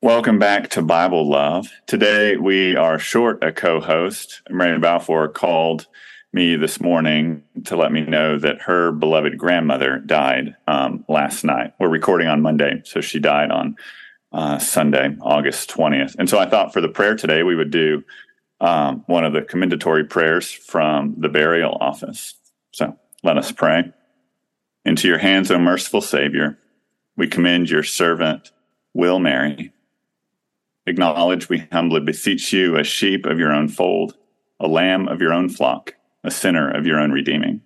Welcome back to Bible Love. Today we are short a co host. Mary Balfour called me this morning to let me know that her beloved grandmother died um, last night. We're recording on Monday, so she died on uh, Sunday, August 20th. And so I thought for the prayer today, we would do um, one of the commendatory prayers from the burial office. So let us pray. Into your hands, O merciful Savior, we commend your servant, Will Mary. Acknowledge, we humbly beseech you, a sheep of your own fold, a lamb of your own flock a sinner of your own redeeming.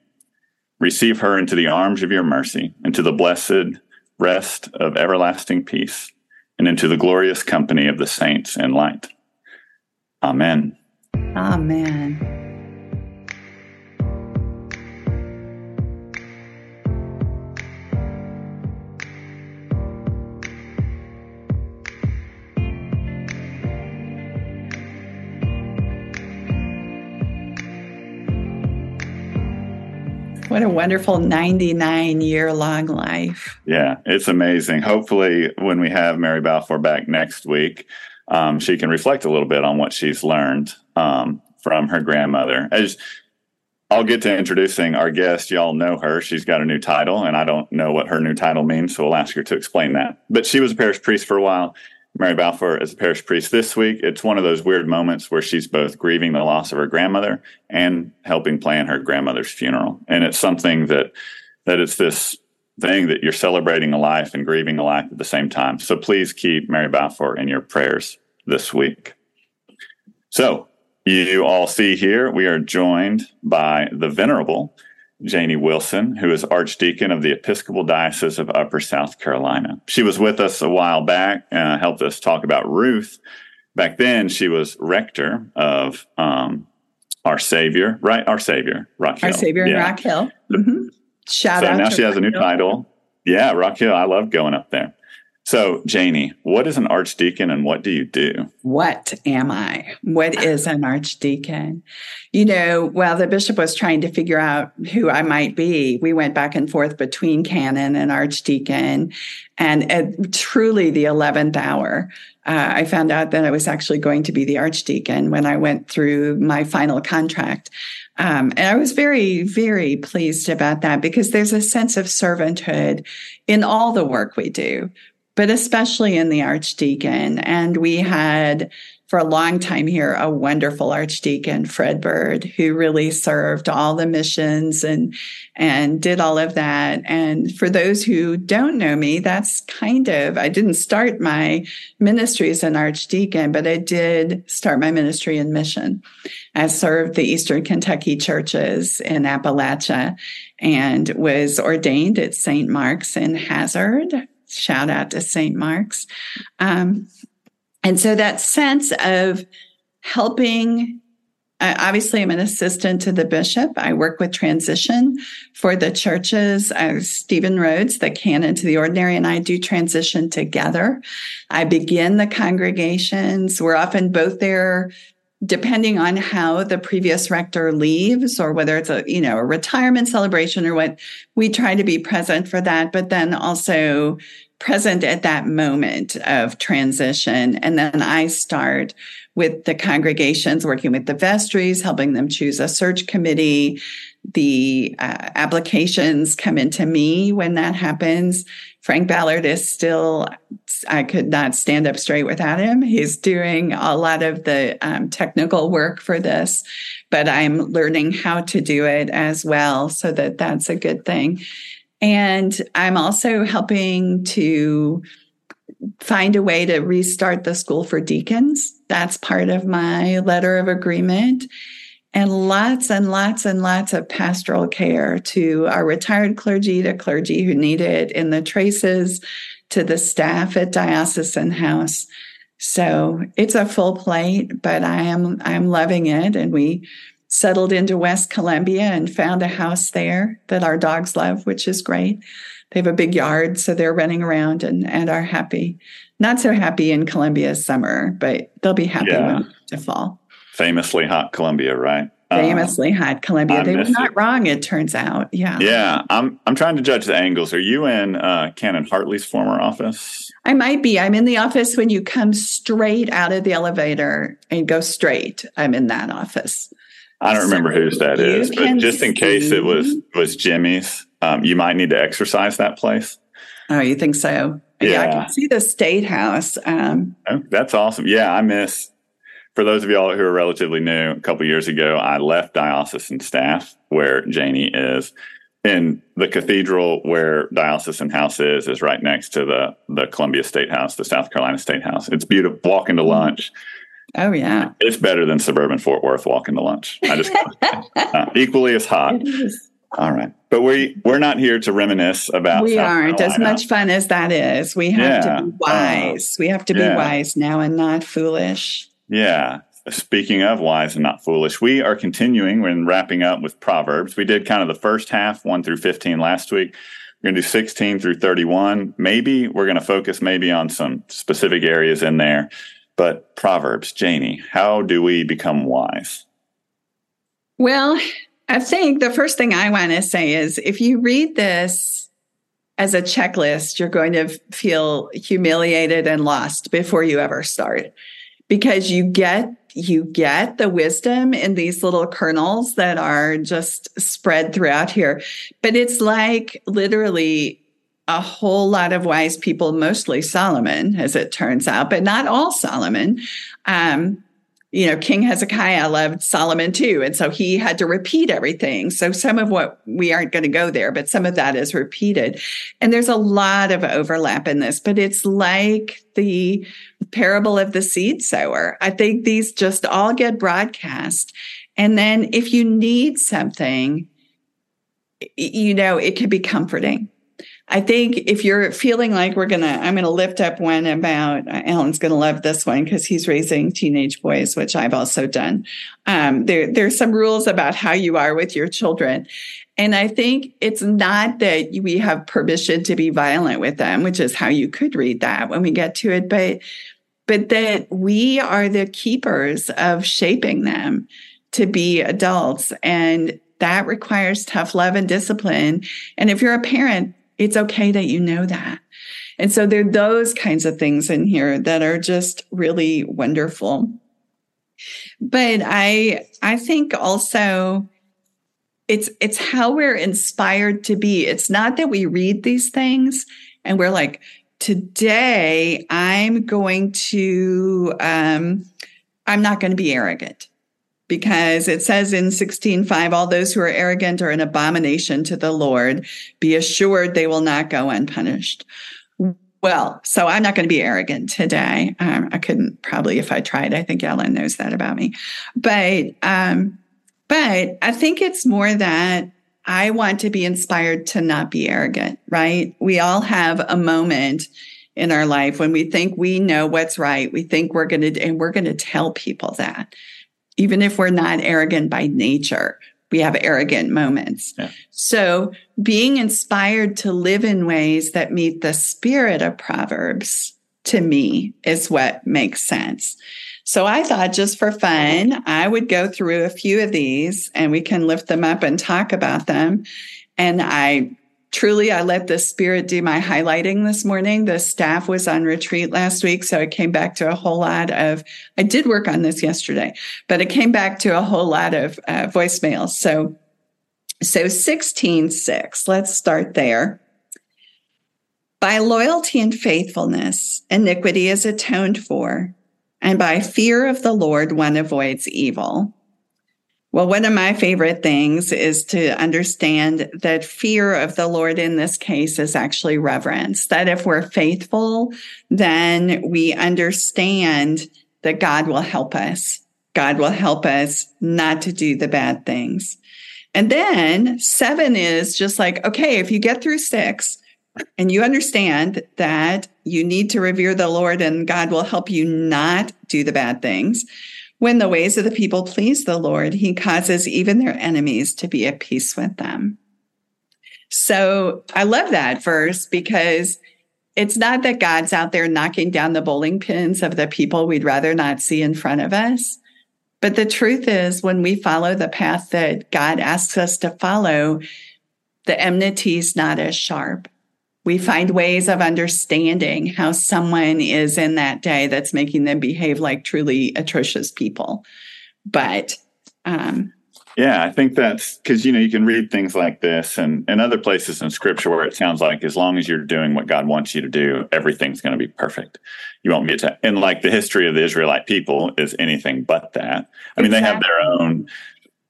Receive her into the arms of your mercy, into the blessed rest of everlasting peace, and into the glorious company of the saints in light. Amen. Amen. What a wonderful 99 year long life. Yeah, it's amazing. Hopefully, when we have Mary Balfour back next week, um, she can reflect a little bit on what she's learned um, from her grandmother. As I'll get to introducing our guest. Y'all know her. She's got a new title, and I don't know what her new title means, so we'll ask her to explain that. But she was a parish priest for a while. Mary Balfour as a parish priest this week. It's one of those weird moments where she's both grieving the loss of her grandmother and helping plan her grandmother's funeral. And it's something that that it's this thing that you're celebrating a life and grieving a life at the same time. So please keep Mary Balfour in your prayers this week. So you all see here we are joined by the venerable Janey Wilson, who is Archdeacon of the Episcopal Diocese of Upper South Carolina. She was with us a while back and helped us talk about Ruth. Back then, she was rector of um, Our Savior, right? Our Savior, Rock Hill. Our Savior yeah. in Rock Hill. Mm-hmm. Shout so out. now she has a new Hill. title. Yeah, Rock Hill. I love going up there. So, Janey, what is an archdeacon and what do you do? What am I? What is an archdeacon? You know, while the bishop was trying to figure out who I might be, we went back and forth between canon and archdeacon. And at truly the 11th hour, uh, I found out that I was actually going to be the archdeacon when I went through my final contract. Um, and I was very, very pleased about that because there's a sense of servanthood in all the work we do but especially in the archdeacon. And we had for a long time here a wonderful archdeacon fred bird who really served all the missions and and did all of that and for those who don't know me that's kind of i didn't start my ministry as an archdeacon but i did start my ministry in mission i served the eastern kentucky churches in appalachia and was ordained at st mark's in hazard shout out to St. Mark's. Um, and so that sense of helping obviously i'm an assistant to the bishop i work with transition for the churches stephen rhodes the canon to the ordinary and i do transition together i begin the congregations we're often both there depending on how the previous rector leaves or whether it's a you know a retirement celebration or what we try to be present for that but then also present at that moment of transition. And then i start with the congregations working with the vestries helping them choose a search committee. The uh, applications come into me when that happens Frank Ballard is still, I could not stand up straight without him. He's doing a lot of the um, technical work for this, but I'm learning how to do it as well. So that that's a good thing. And I'm also helping to find a way to restart the school for deacons. That's part of my letter of agreement and lots and lots and lots of pastoral care to our retired clergy, to clergy who need it in the traces, to the staff at Diocesan House. So it's a full plate, but I am I'm loving it. And we settled into West Columbia and found a house there that our dogs love, which is great. They have a big yard, so they're running around and, and are happy. Not so happy in Columbia's summer, but they'll be happy yeah. when to fall famously hot Columbia, right? famously um, had Columbia. They were not it. wrong, it turns out. Yeah. Yeah. I'm I'm trying to judge the angles. Are you in uh, Canon Hartley's former office? I might be. I'm in the office when you come straight out of the elevator and go straight. I'm in that office. I don't so remember whose that is, but just in case it was was Jimmy's, um, you might need to exercise that place. Oh, you think so? Yeah, yeah I can see the state house. Um, oh, that's awesome. Yeah, I miss for those of y'all who are relatively new, a couple years ago, I left diocesan staff where Janey is. In the cathedral where diocesan house is, is right next to the the Columbia State House, the South Carolina State House. It's beautiful. Walking to lunch. Oh yeah, it's better than suburban Fort Worth walking to lunch. I just uh, equally as hot. All right, but we we're not here to reminisce about. We South aren't Carolina. as much fun as that is. We have yeah. to be wise. Uh, we have to be yeah. wise now and not foolish. Yeah. Speaking of wise and not foolish, we are continuing when wrapping up with Proverbs. We did kind of the first half, 1 through 15 last week. We're going to do 16 through 31. Maybe we're going to focus maybe on some specific areas in there. But Proverbs, Janey, how do we become wise? Well, I think the first thing I want to say is if you read this as a checklist, you're going to feel humiliated and lost before you ever start because you get you get the wisdom in these little kernels that are just spread throughout here. But it's like literally a whole lot of wise people mostly solomon as it turns out but not all solomon. Um, you know, King Hezekiah loved Solomon too. And so he had to repeat everything. So some of what we aren't going to go there, but some of that is repeated. And there's a lot of overlap in this, but it's like the parable of the seed sower. I think these just all get broadcast. And then if you need something, you know, it can be comforting. I think if you're feeling like we're gonna, I'm gonna lift up one about Alan's gonna love this one because he's raising teenage boys, which I've also done. Um, there, there's some rules about how you are with your children. And I think it's not that we have permission to be violent with them, which is how you could read that when we get to it, but but that we are the keepers of shaping them to be adults. And that requires tough love and discipline. And if you're a parent, it's okay that you know that. And so there are those kinds of things in here that are just really wonderful. But I I think also it's it's how we're inspired to be. It's not that we read these things and we're like, today I'm going to um, I'm not going to be arrogant because it says in 16:5 all those who are arrogant are an abomination to the Lord. Be assured they will not go unpunished. Well so i'm not going to be arrogant today. Um, i couldn't probably if i tried. I think ellen knows that about me. But um, but i think it's more that i want to be inspired to not be arrogant right? We all have a moment in our life when we think we know what's right. We think we're going to and we're going to tell people that even if we're not arrogant by nature, we have arrogant moments. Yeah. So being inspired to live in ways that meet the spirit of Proverbs to me is what makes sense. So I thought just for fun, I would go through a few of these and we can lift them up and talk about them. And I truly, I let the spirit do my highlighting this morning. The staff was on retreat last week. So I came back to a whole lot of, I did work on this yesterday, but it came back to a whole lot of uh, voicemails. So, so 16.6, let's start there. By loyalty and faithfulness, iniquity is atoned for, and by fear of the Lord, one avoids evil. Well, one of my favorite things is to understand that fear of the Lord in this case is actually reverence. That if we're faithful, then we understand that God will help us. God will help us not to do the bad things. And then seven is just like, okay, if you get through six and you understand that you need to revere the Lord and God will help you not do the bad things when the ways of the people please the Lord, he causes even their enemies to be at peace with them. So I love that verse because it's not that God's out there knocking down the bowling pins of the people we'd rather not see in front of us, But the truth is, when we follow the path that God asks us to follow, the enmity is not as sharp. We find ways of understanding how someone is in that day that's making them behave like truly atrocious people. But um, yeah, I think that's because you know you can read things like this and and other places in Scripture where it sounds like as long as you're doing what God wants you to do, everything's going to be perfect. You won't be attacked. And like the history of the Israelite people is anything but that. I mean, exactly. they have their own.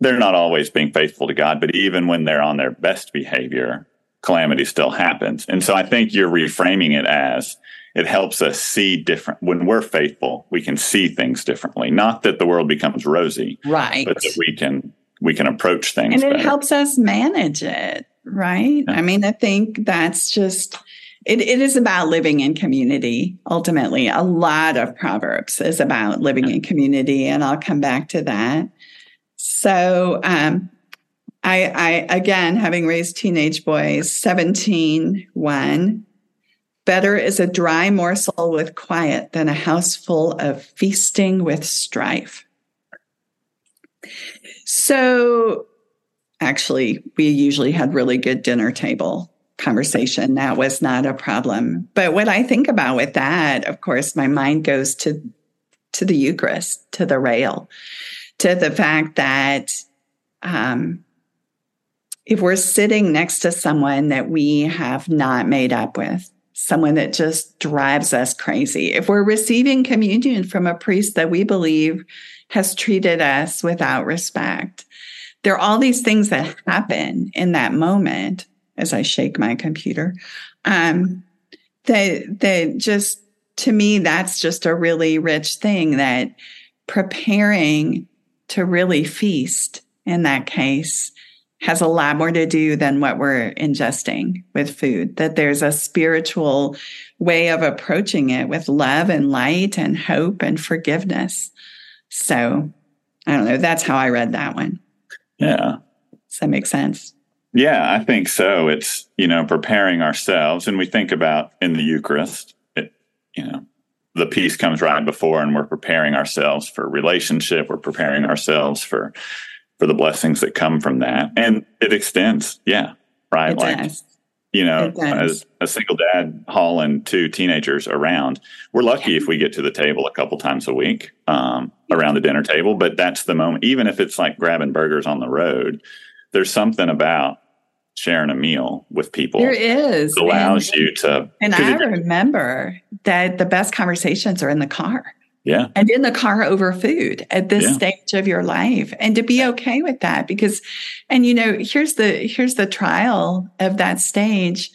They're not always being faithful to God, but even when they're on their best behavior, calamity still happens. And so I think you're reframing it as it helps us see different when we're faithful we can see things differently not that the world becomes rosy right but that we can we can approach things and it better. helps us manage it right yeah. i mean i think that's just it, it is about living in community ultimately a lot of proverbs is about living in community and i'll come back to that so um, I, I again having raised teenage boys 17 1 better is a dry morsel with quiet than a house full of feasting with strife so actually, we usually had really good dinner table conversation. That was not a problem. But what I think about with that, of course, my mind goes to to the Eucharist, to the rail, to the fact that um, if we're sitting next to someone that we have not made up with, someone that just drives us crazy, if we're receiving communion from a priest that we believe has treated us without respect. There are all these things that happen in that moment as I shake my computer. Um, that that just to me, that's just a really rich thing that preparing to really feast in that case has a lot more to do than what we're ingesting with food. That there's a spiritual way of approaching it with love and light and hope and forgiveness. So I don't know. That's how I read that one. Yeah. Does that make sense? Yeah, I think so. It's, you know, preparing ourselves. And we think about in the Eucharist, it, you know, the peace comes right before and we're preparing ourselves for relationship. We're preparing ourselves for, for the blessings that come from that. And it extends. Yeah. Right. It like, does you know, as a single dad hauling two teenagers around, we're lucky if we get to the table a couple times a week um, around the dinner table. But that's the moment, even if it's like grabbing burgers on the road, there's something about sharing a meal with people. There is. It allows and, you to. And I remember that the best conversations are in the car. Yeah. And in the car over food at this yeah. stage of your life and to be okay with that because and you know here's the here's the trial of that stage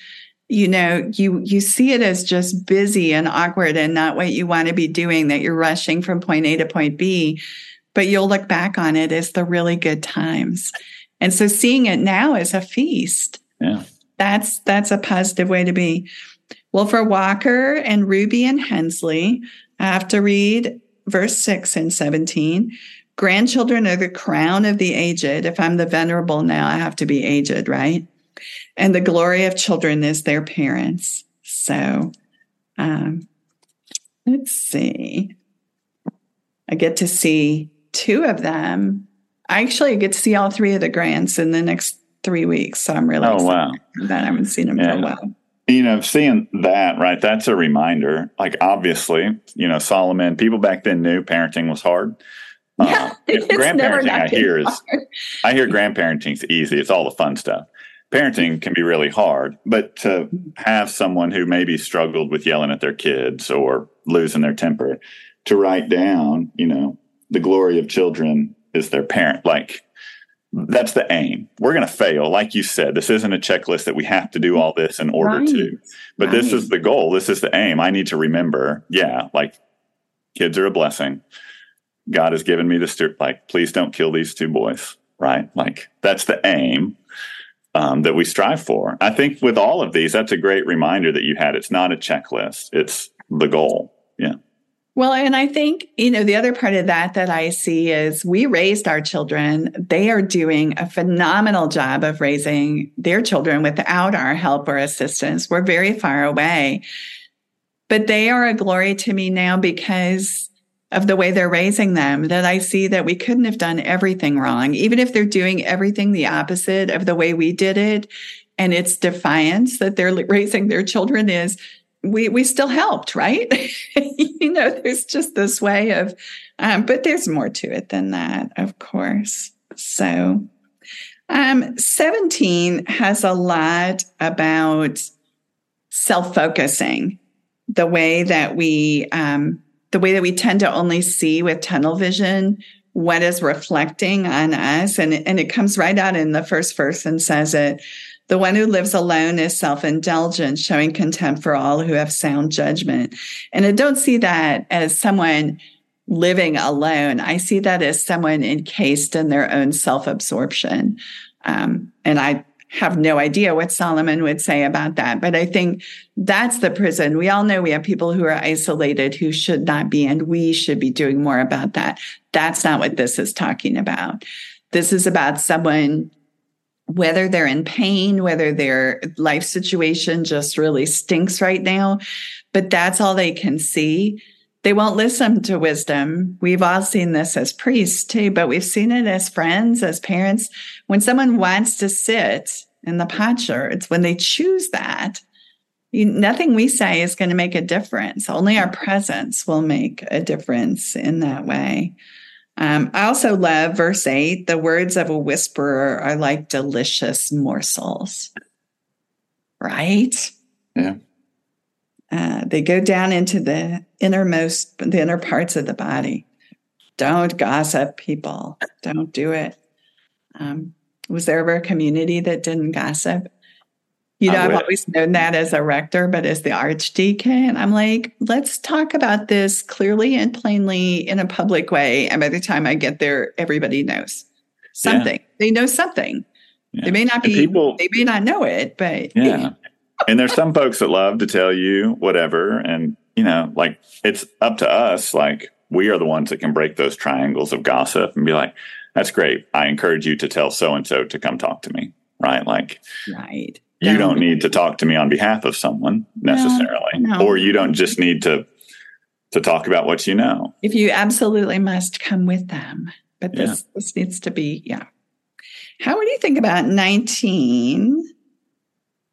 you know you you see it as just busy and awkward and not what you want to be doing that you're rushing from point A to point B but you'll look back on it as the really good times. And so seeing it now as a feast. Yeah. That's that's a positive way to be. Well, for Walker and Ruby and Hensley, I have to read verse 6 and 17. Grandchildren are the crown of the aged. If I'm the venerable now, I have to be aged, right? And the glory of children is their parents. So um, let's see. I get to see two of them. I actually get to see all three of the grants in the next three weeks. So I'm really oh, wow. that I haven't seen them yeah. for a while you know, seeing that, right, that's a reminder. Like, obviously, you know, Solomon, people back then knew parenting was hard. Yeah, uh, grandparenting, I hear, is, I hear grandparenting's easy. It's all the fun stuff. Parenting can be really hard, but to have someone who maybe struggled with yelling at their kids or losing their temper to write down, you know, the glory of children is their parent. Like, that's the aim. We're going to fail. Like you said, this isn't a checklist that we have to do all this in order right. to, but right. this is the goal. This is the aim. I need to remember, yeah, like kids are a blessing. God has given me the this, like, please don't kill these two boys, right? Like, that's the aim um, that we strive for. I think with all of these, that's a great reminder that you had. It's not a checklist, it's the goal. Yeah. Well, and I think, you know, the other part of that that I see is we raised our children. They are doing a phenomenal job of raising their children without our help or assistance. We're very far away. But they are a glory to me now because of the way they're raising them that I see that we couldn't have done everything wrong, even if they're doing everything the opposite of the way we did it. And it's defiance that they're raising their children is we we still helped, right? you know, there's just this way of, um, but there's more to it than that, of course. So, um, 17 has a lot about self-focusing, the way that we um, the way that we tend to only see with tunnel vision what is reflecting on us. And, and it comes right out in the first verse and says it. The one who lives alone is self indulgent, showing contempt for all who have sound judgment. And I don't see that as someone living alone. I see that as someone encased in their own self absorption. Um, and I have no idea what Solomon would say about that. But I think that's the prison. We all know we have people who are isolated who should not be, and we should be doing more about that. That's not what this is talking about. This is about someone, whether they're in pain, whether their life situation just really stinks right now, but that's all they can see they won't listen to wisdom. We've all seen this as priests too, but we've seen it as friends, as parents. When someone wants to sit in the posture, it's when they choose that. You, nothing we say is going to make a difference. Only our presence will make a difference in that way. Um, I also love verse 8 the words of a whisperer are like delicious morsels. Right? Yeah. Uh, they go down into the innermost, the inner parts of the body. Don't gossip, people. Don't do it. Um, was there ever a community that didn't gossip? You know, I've always known that as a rector, but as the archdeacon, I'm like, let's talk about this clearly and plainly in a public way. And by the time I get there, everybody knows something. Yeah. They know something. Yeah. They may not be, people, they may not know it, but yeah and there's some folks that love to tell you whatever. And, you know, like it's up to us. Like we are the ones that can break those triangles of gossip and be like, that's great. I encourage you to tell so and so to come talk to me. Right. Like, right. You don't need to talk to me on behalf of someone necessarily, no, no. or you don't just need to to talk about what you know. If you absolutely must come with them, but this yeah. this needs to be yeah. How would you think about nineteen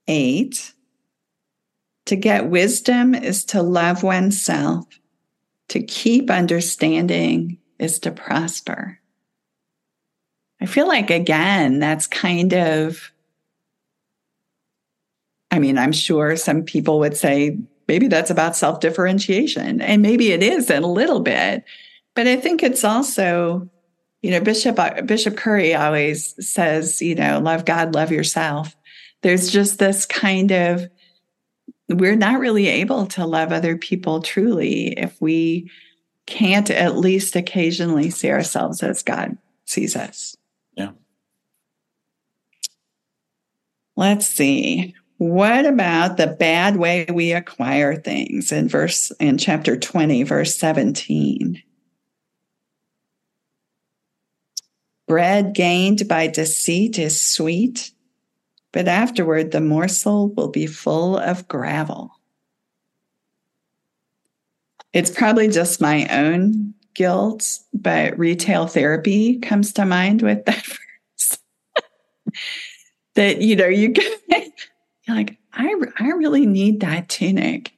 eight? To get wisdom is to love oneself. To keep understanding is to prosper. I feel like, again, that's kind of, I mean, I'm sure some people would say maybe that's about self differentiation, and maybe it is a little bit. But I think it's also, you know, Bishop uh, Bishop Curry always says, you know, love God, love yourself. There's just this kind of we're not really able to love other people truly if we can't at least occasionally see ourselves as God sees us. Yeah. Let's see. What about the bad way we acquire things in verse in chapter 20 verse 17? Bread gained by deceit is sweet, but afterward the morsel will be full of gravel. It's probably just my own guilt, but retail therapy comes to mind with that verse. that, you know, you get, you're like, I, I really need that tunic.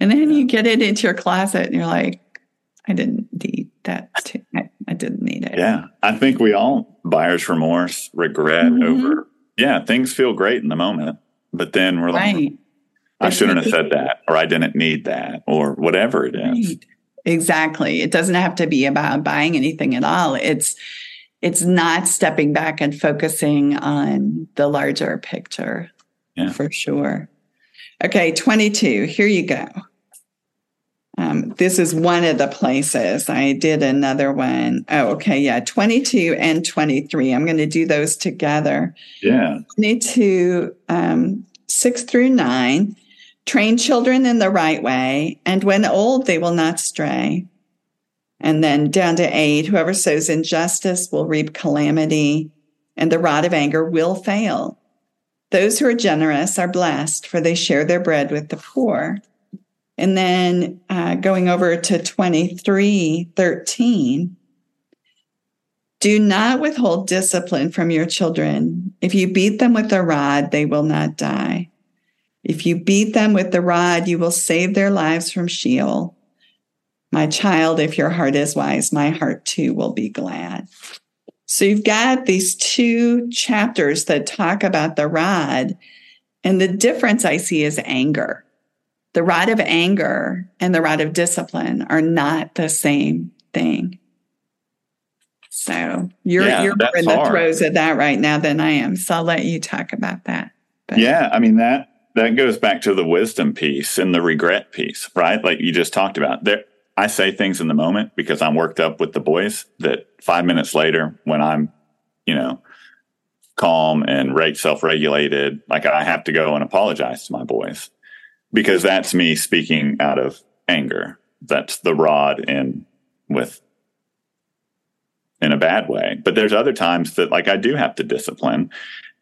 And then you get it into your closet and you're like, I didn't need that. I, I, didn't need it. Yeah. I think we all buyer's remorse, regret mm-hmm. over yeah, things feel great in the moment, but then we're like, right. I shouldn't have said that, or I didn't need that, or whatever it is. Right. Exactly. It doesn't have to be about buying anything at all. It's it's not stepping back and focusing on the larger picture. Yeah. For sure. Okay, 22. Here you go. Um, this is one of the places I did another one. Oh, okay. Yeah. 22 and 23. I'm going to do those together. Yeah. 22, um, 6 through 9. Train children in the right way, and when old, they will not stray. And then down to 8 whoever sows injustice will reap calamity, and the rod of anger will fail. Those who are generous are blessed, for they share their bread with the poor. And then uh, going over to 23 13. Do not withhold discipline from your children. If you beat them with a rod, they will not die. If you beat them with the rod, you will save their lives from Sheol. My child, if your heart is wise, my heart too will be glad. So you've got these two chapters that talk about the rod. And the difference I see is anger. The rod of anger and the rod of discipline are not the same thing. So you're Yeah, you're in the hard. throes of that right now than I am. So I'll let you talk about that. But Yeah, I mean that that goes back to the wisdom piece and the regret piece, right? Like you just talked about. There I say things in the moment because I'm worked up with the boys that 5 minutes later when I'm, you know, calm and rate self-regulated, like I have to go and apologize to my boys because that's me speaking out of anger. That's the rod in with in a bad way. But there's other times that like I do have to discipline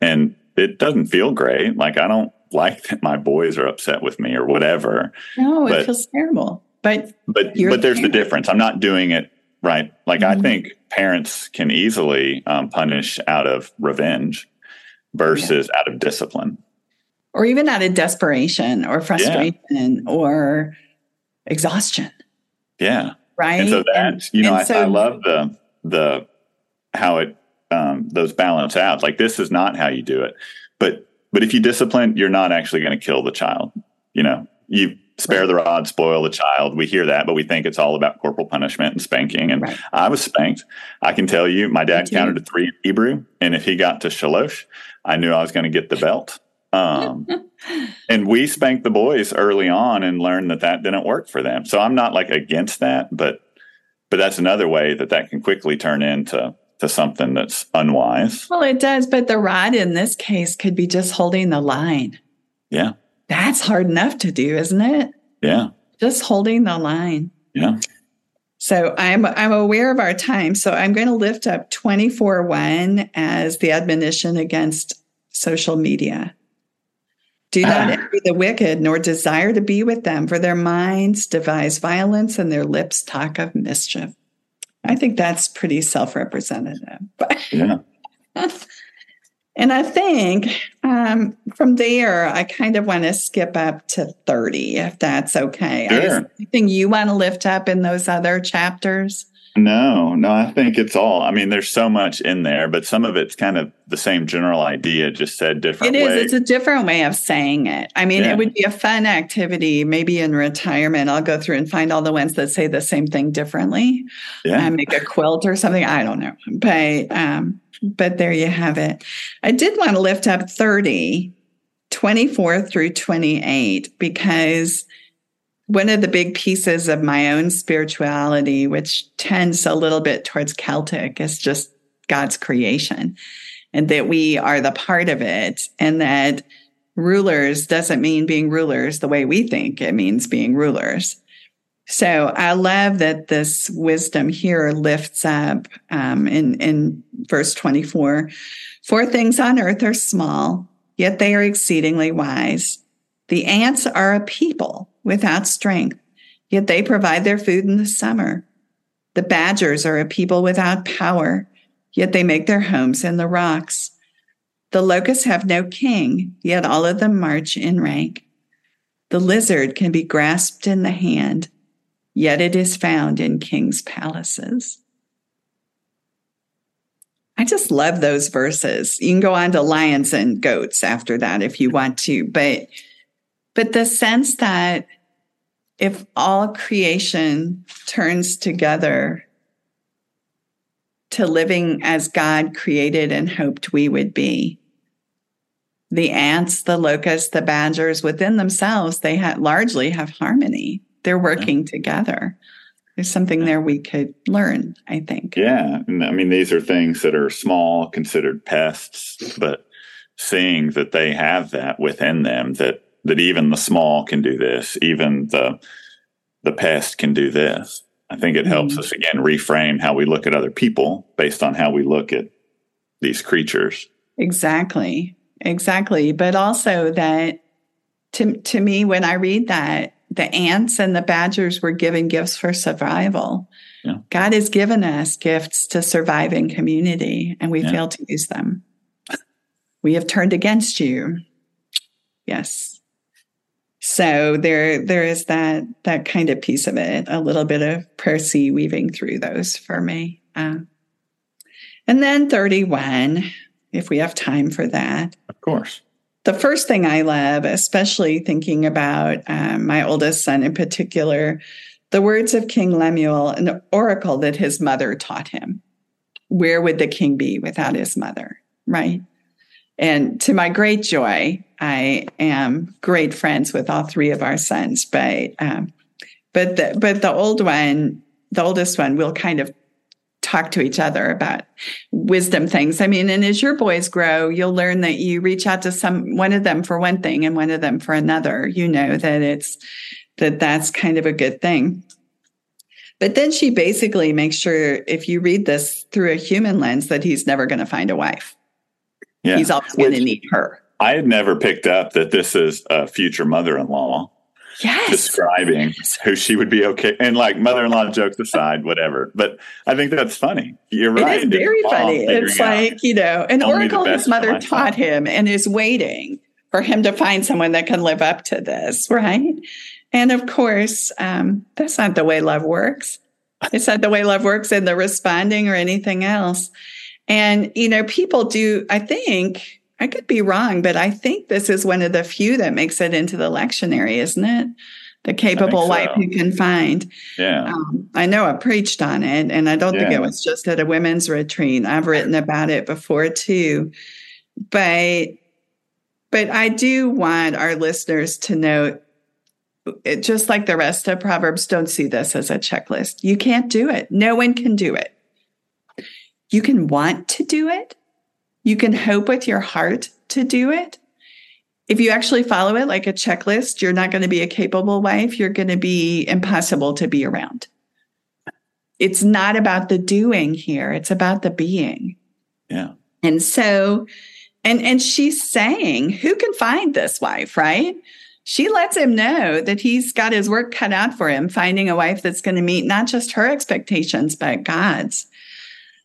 and it doesn't feel great. Like I don't like that my boys are upset with me or whatever. no, it But- feels terrible. But But but there's the difference. I'm not doing it right. Like I Mhm. think parents can easily um, punish out of revenge versus out of discipline. or even out of desperation or frustration or exhaustion, Yeah. right? And so that you know, I, so- I love the the how it um, those balance out. Like this is not how you do it, but but if you discipline, you're not actually going to kill the child. You know, you spare the rod, spoil the child. We hear that, but we think it's all about corporal punishment and spanking. And Right. I was spanked. I can tell you, my dad counted to three in Hebrew, and if he got to shalosh, I knew I was going to get the belt. Um, and we spanked the boys early on and learned that that didn't work for them. So I'm not like against that, but but that's another way that that can quickly turn into to something that's unwise. Well, it does, but the rod in this case could be just holding the line. Yeah, That's hard enough to do, isn't it? yeah, Just holding the line. yeah. So I'm I'm aware of our time. So I'm going to lift up 24-1 as the admonition against social media. Do not Ah. envy the wicked, nor desire to be with them, for their minds devise violence and their lips talk of mischief. I think that's pretty self-representative. But Yeah. And I think um, from there, I kind of want to skip up to 30, if that's okay. Sure. anything you want to lift up in those other chapters? No, no, I think it's all. I mean, there's so much in there, but some of it's kind of the same general idea, just said different It is. ways. It's a different way of saying it. I mean, Yeah. it would be a fun activity. Maybe in retirement, I'll go through and find all the ones that say the same thing differently. yeah, and make a quilt or something. I don't know, but um, but there you have it. I did want to lift up 30, 24 through 28 because one of the big pieces of my own spirituality, which tends a little bit towards Celtic, is just God's creation and that we are the part of it and that rulers doesn't mean being rulers the way we think it means being rulers. So I love that this wisdom here lifts up um, in, in verse 24. Four things on earth are small, yet they are exceedingly wise. The ants are a people without strength, yet they provide their food in the summer. The badgers are a people without power, yet they make their homes in the rocks. The locusts have no king, yet all of them march in rank. The lizard can be grasped in the hand, yet it is found in kings' palaces. I just love those verses. You can go on to lions and goats after that if you want to, but but the sense that if all creation turns together to living as God created and hoped we would be, the ants, the locusts, the badgers within themselves, they ha- largely have harmony. They're working together. There's something there we could learn, I think. Yeah. And I mean, these are things that are small, considered pests, but seeing that they have that within them, that that even the small can do this, even the the pest can do this. I think it helps Mhm. us again reframe how we look at other people based on how we look at these creatures. Exactly. Exactly. But also that to to me when I read that the ants and the badgers were given gifts for survival. Yeah. God has given us gifts to survive in community, and we Yeah. fail to use them. We have turned against you. Yes. So there, there is that that kind of piece of it. A little bit of Percy weaving through those for me. Um, and then thirty-one, if we have time for that. Of course. The first thing I love, especially thinking about um, my oldest son in particular, the words of King Lemuel, an oracle that his mother taught him. Where would the king be without his mother? Right. And to my great joy, I am great friends with all three of our sons, but um, but the, but the old one, the oldest one, will kind of talk to each other about wisdom things. I mean, and as your boys grow, you'll learn that you reach out to some one of them for one thing and one of them for another. You know that it's that that's kind of a good thing. But then she basically makes sure if you read this through a human lens that he's never going to find a wife. Yeah. He's always going to need her. I had never picked up that this is a future mother in law Yes. describing who she would be okay. And like mother in law jokes aside, whatever. But I think that's funny. You're right. It is very Mom funny. It's out, like, you know, an Tell oracle his mother taught him and is waiting for him to find someone that can live up to this, right? And of course, um, that's not the way love works. It's not the way love works in the responding or anything else. And, you know, people do, I think, I could be wrong, but I think this is one of the few that makes it into the lectionary, isn't it? The capable so. wife you can find. yeah. Um, I know I preached on it, and I don't think it was just at a women's retreat. I've written about it before too, but but I do want our listeners to know, it, just like the rest of Proverbs, don't see this as a checklist. You can't do it. No one can do it. You can want to do it. You can hope with your heart to do it. If you actually follow it like a checklist, you're not going to be a capable wife. You're going to be impossible to be around. It's not about the doing here, it's about the being. Yeah. And so, and and she's saying, who can find this wife, right? She lets him know that he's got his work cut out for him, finding a wife that's going to meet not just her expectations, but God's.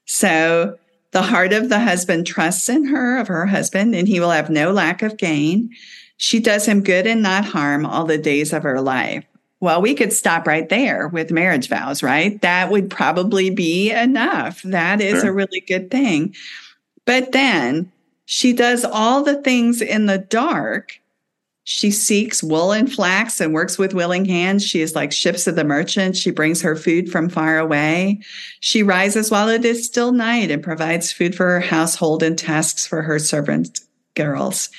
So the heart of the husband trusts in her, of her husband, and he will have no lack of gain. She does him good and not harm all the days of her life. Well, we could stop right there with marriage vows, right? That would probably be enough. That is Sure. a really good thing. But then she does all the things in the dark. She seeks wool and flax and works with willing hands. She is like ships of the merchant. She brings her food from far away. She rises while it is still night and provides food for her household and tasks for her servant girls.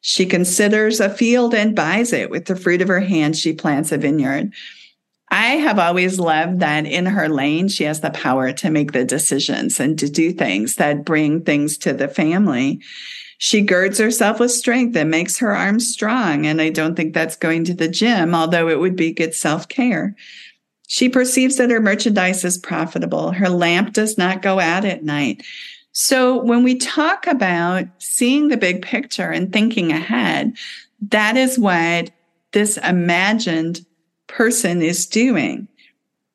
She considers a field and buys it. With the fruit of her hand, she plants a vineyard. I have always loved that in her lane, she has the power to make the decisions and to do things that bring things to the family. She girds herself with strength and makes her arms strong. And I don't think that's going to the gym, although it would be good self care. She perceives that her merchandise is profitable. Her lamp does not go out at night. So when we talk about seeing the big picture and thinking ahead, that is what this imagined person is doing.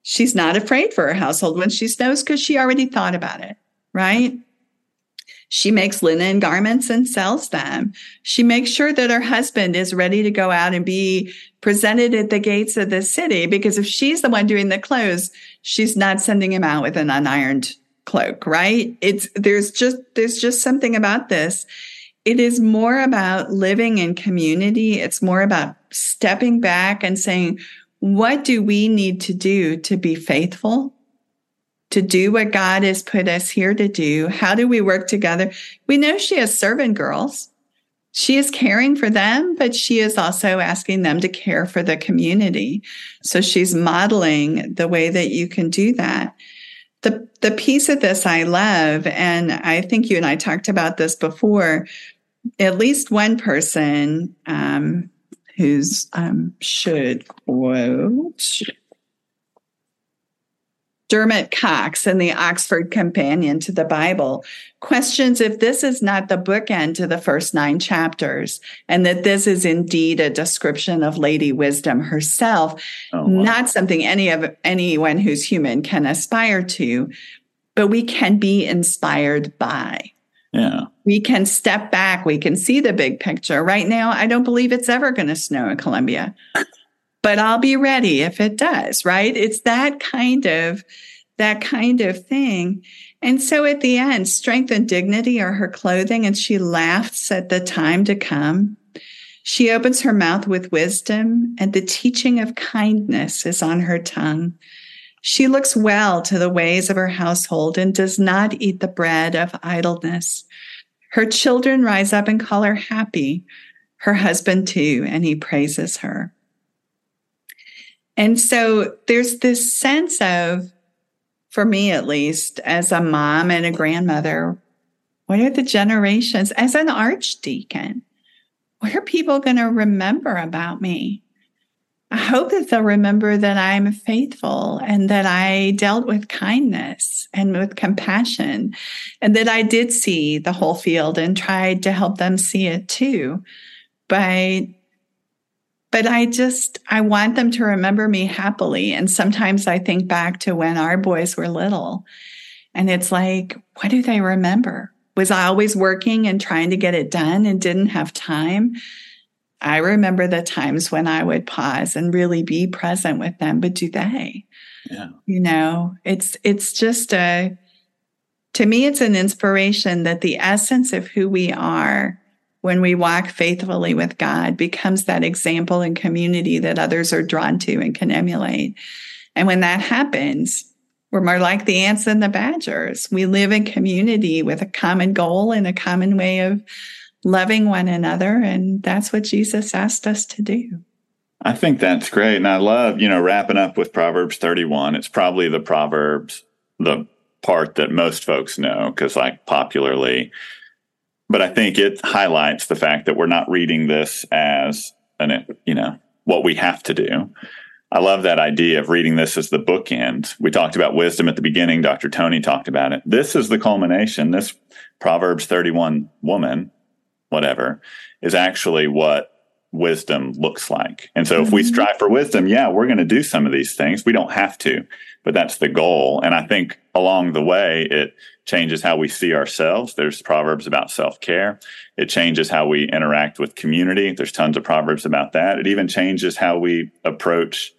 She's not afraid for her household when she snows because she already thought about it, right? She makes linen garments and sells them. She makes sure that her husband is ready to go out and be presented at the gates of the city because if she's the one doing the clothes, she's not sending him out with an unironed cloak, right? It's there's just there's just something about this. It is more about living in community. It's more about stepping back and saying, what do we need to do to be faithful? To do what God has put us here to do? How do we work together? We know she has servant girls. She is caring for them, but she is also asking them to care for the community. So she's modeling the way that you can do that. The, the piece of this I love, and I think you and I talked about this before, at least one person um, who's um, should quote Dermot Cox in the Oxford Companion to the Bible questions if this is not the bookend to the first nine chapters and that this is indeed a description of Lady Wisdom herself, oh, wow. not something any of anyone who's human can aspire to, but we can be inspired by. Yeah. We can step back. We can see the big picture. Right now, I don't believe it's ever going to snow in Columbia but I'll be ready if it does, right? It's that kind of that kind of thing. And so at the end, strength and dignity are her clothing, and she laughs at the time to come. She opens her mouth with wisdom, and the teaching of kindness is on her tongue. She looks well to the ways of her household and does not eat the bread of idleness. Her children rise up and call her happy, her husband too, and he praises her. And so there's this sense of, for me at least, as a mom and a grandmother, what are the generations, as an archdeacon, what are people going to remember about me? I hope that they'll remember that I'm faithful and that I dealt with kindness and with compassion and that I did see the whole field and tried to help them see it too by but I just, I want them to remember me happily. And sometimes I think back to when our boys were little and it's like, what do they remember? Was I always working and trying to get it done and didn't have time? I remember the times when I would pause and really be present with them, but do they? Yeah. You know, it's, it's just a, to me, it's an inspiration that the essence of who we are when we walk faithfully with God becomes that example and community that others are drawn to and can emulate. And when that happens, we're more like the ants and the badgers. We live in community with a common goal and a common way of loving one another. And that's what Jesus asked us to do. I think that's great. And I love, you know, wrapping up with Proverbs 31. It's probably the Proverbs, the part that most folks know, because like popularly, but I think it highlights the fact that we're not reading this as an, you know, what we have to do. I love that idea of reading this as the bookend. We talked about wisdom at the beginning. Dr. Tony talked about it. This is the culmination. This Proverbs 31 woman, whatever, is actually what wisdom looks like. And so if we mm-hmm. strive for wisdom, yeah, we're going to do some of these things. We don't have to, but that's the goal. And I think along the way, it changes how we see ourselves. There's proverbs about self care. It changes how we interact with community. There's tons of proverbs about that. It even changes how we approach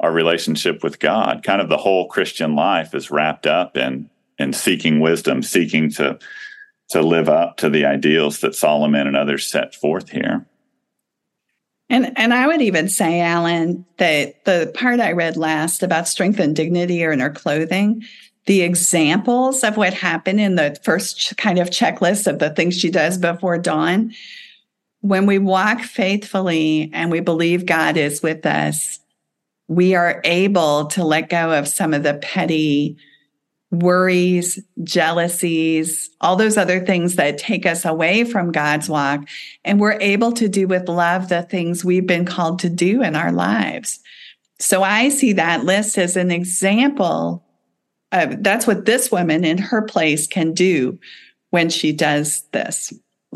our relationship with God. Kind of the whole Christian life is wrapped up in in seeking wisdom, seeking to to live up to the ideals that Solomon and others set forth here. And and I would even say, Alan, that the part I read last about strength and dignity or in clothing, the examples of what happened in the first kind of checklist of the things she does before dawn. When we walk faithfully and we believe God is with us, we are able to let go of some of the petty worries, jealousies, all those other things that take us away from God's walk. And we're able to do with love the things we've been called to do in our lives. So I see that list as an example uh, that's what this woman in her place can do when she does this.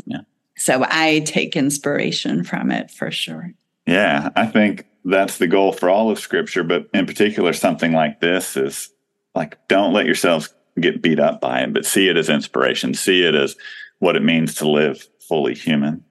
Yeah. So I take inspiration from it for sure. Yeah, I think that's the goal for all of scripture, but in particular, something like this is like, don't let yourselves get beat up by it, but see it as inspiration, see it as what it means to live fully human.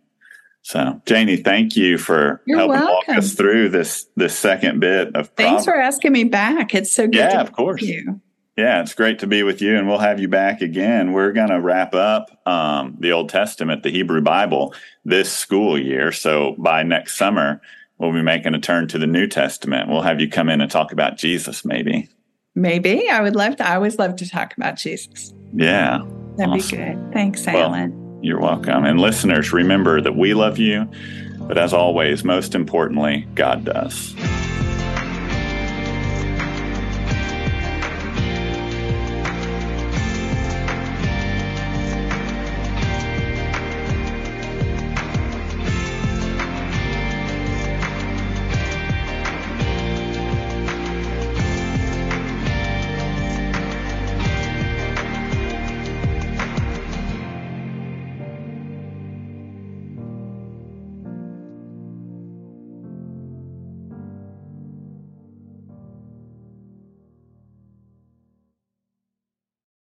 So, Janey, thank you for You're helping welcome. walk us through this this second bit of. Thanks for asking me back. It's so good. Yeah, of course. You. Yeah, it's great to be with you, and we'll have you back again. We're going to wrap up um, the Old Testament, the Hebrew Bible, this school year. So by next summer, we'll be making a turn to the New Testament. We'll have you come in and talk about Jesus, maybe. Maybe I would love to. I always love to talk about Jesus. Yeah, that'd awesome. be good. Thanks, Alan. You're welcome. And listeners, remember that we love you, but as always, most importantly, God does.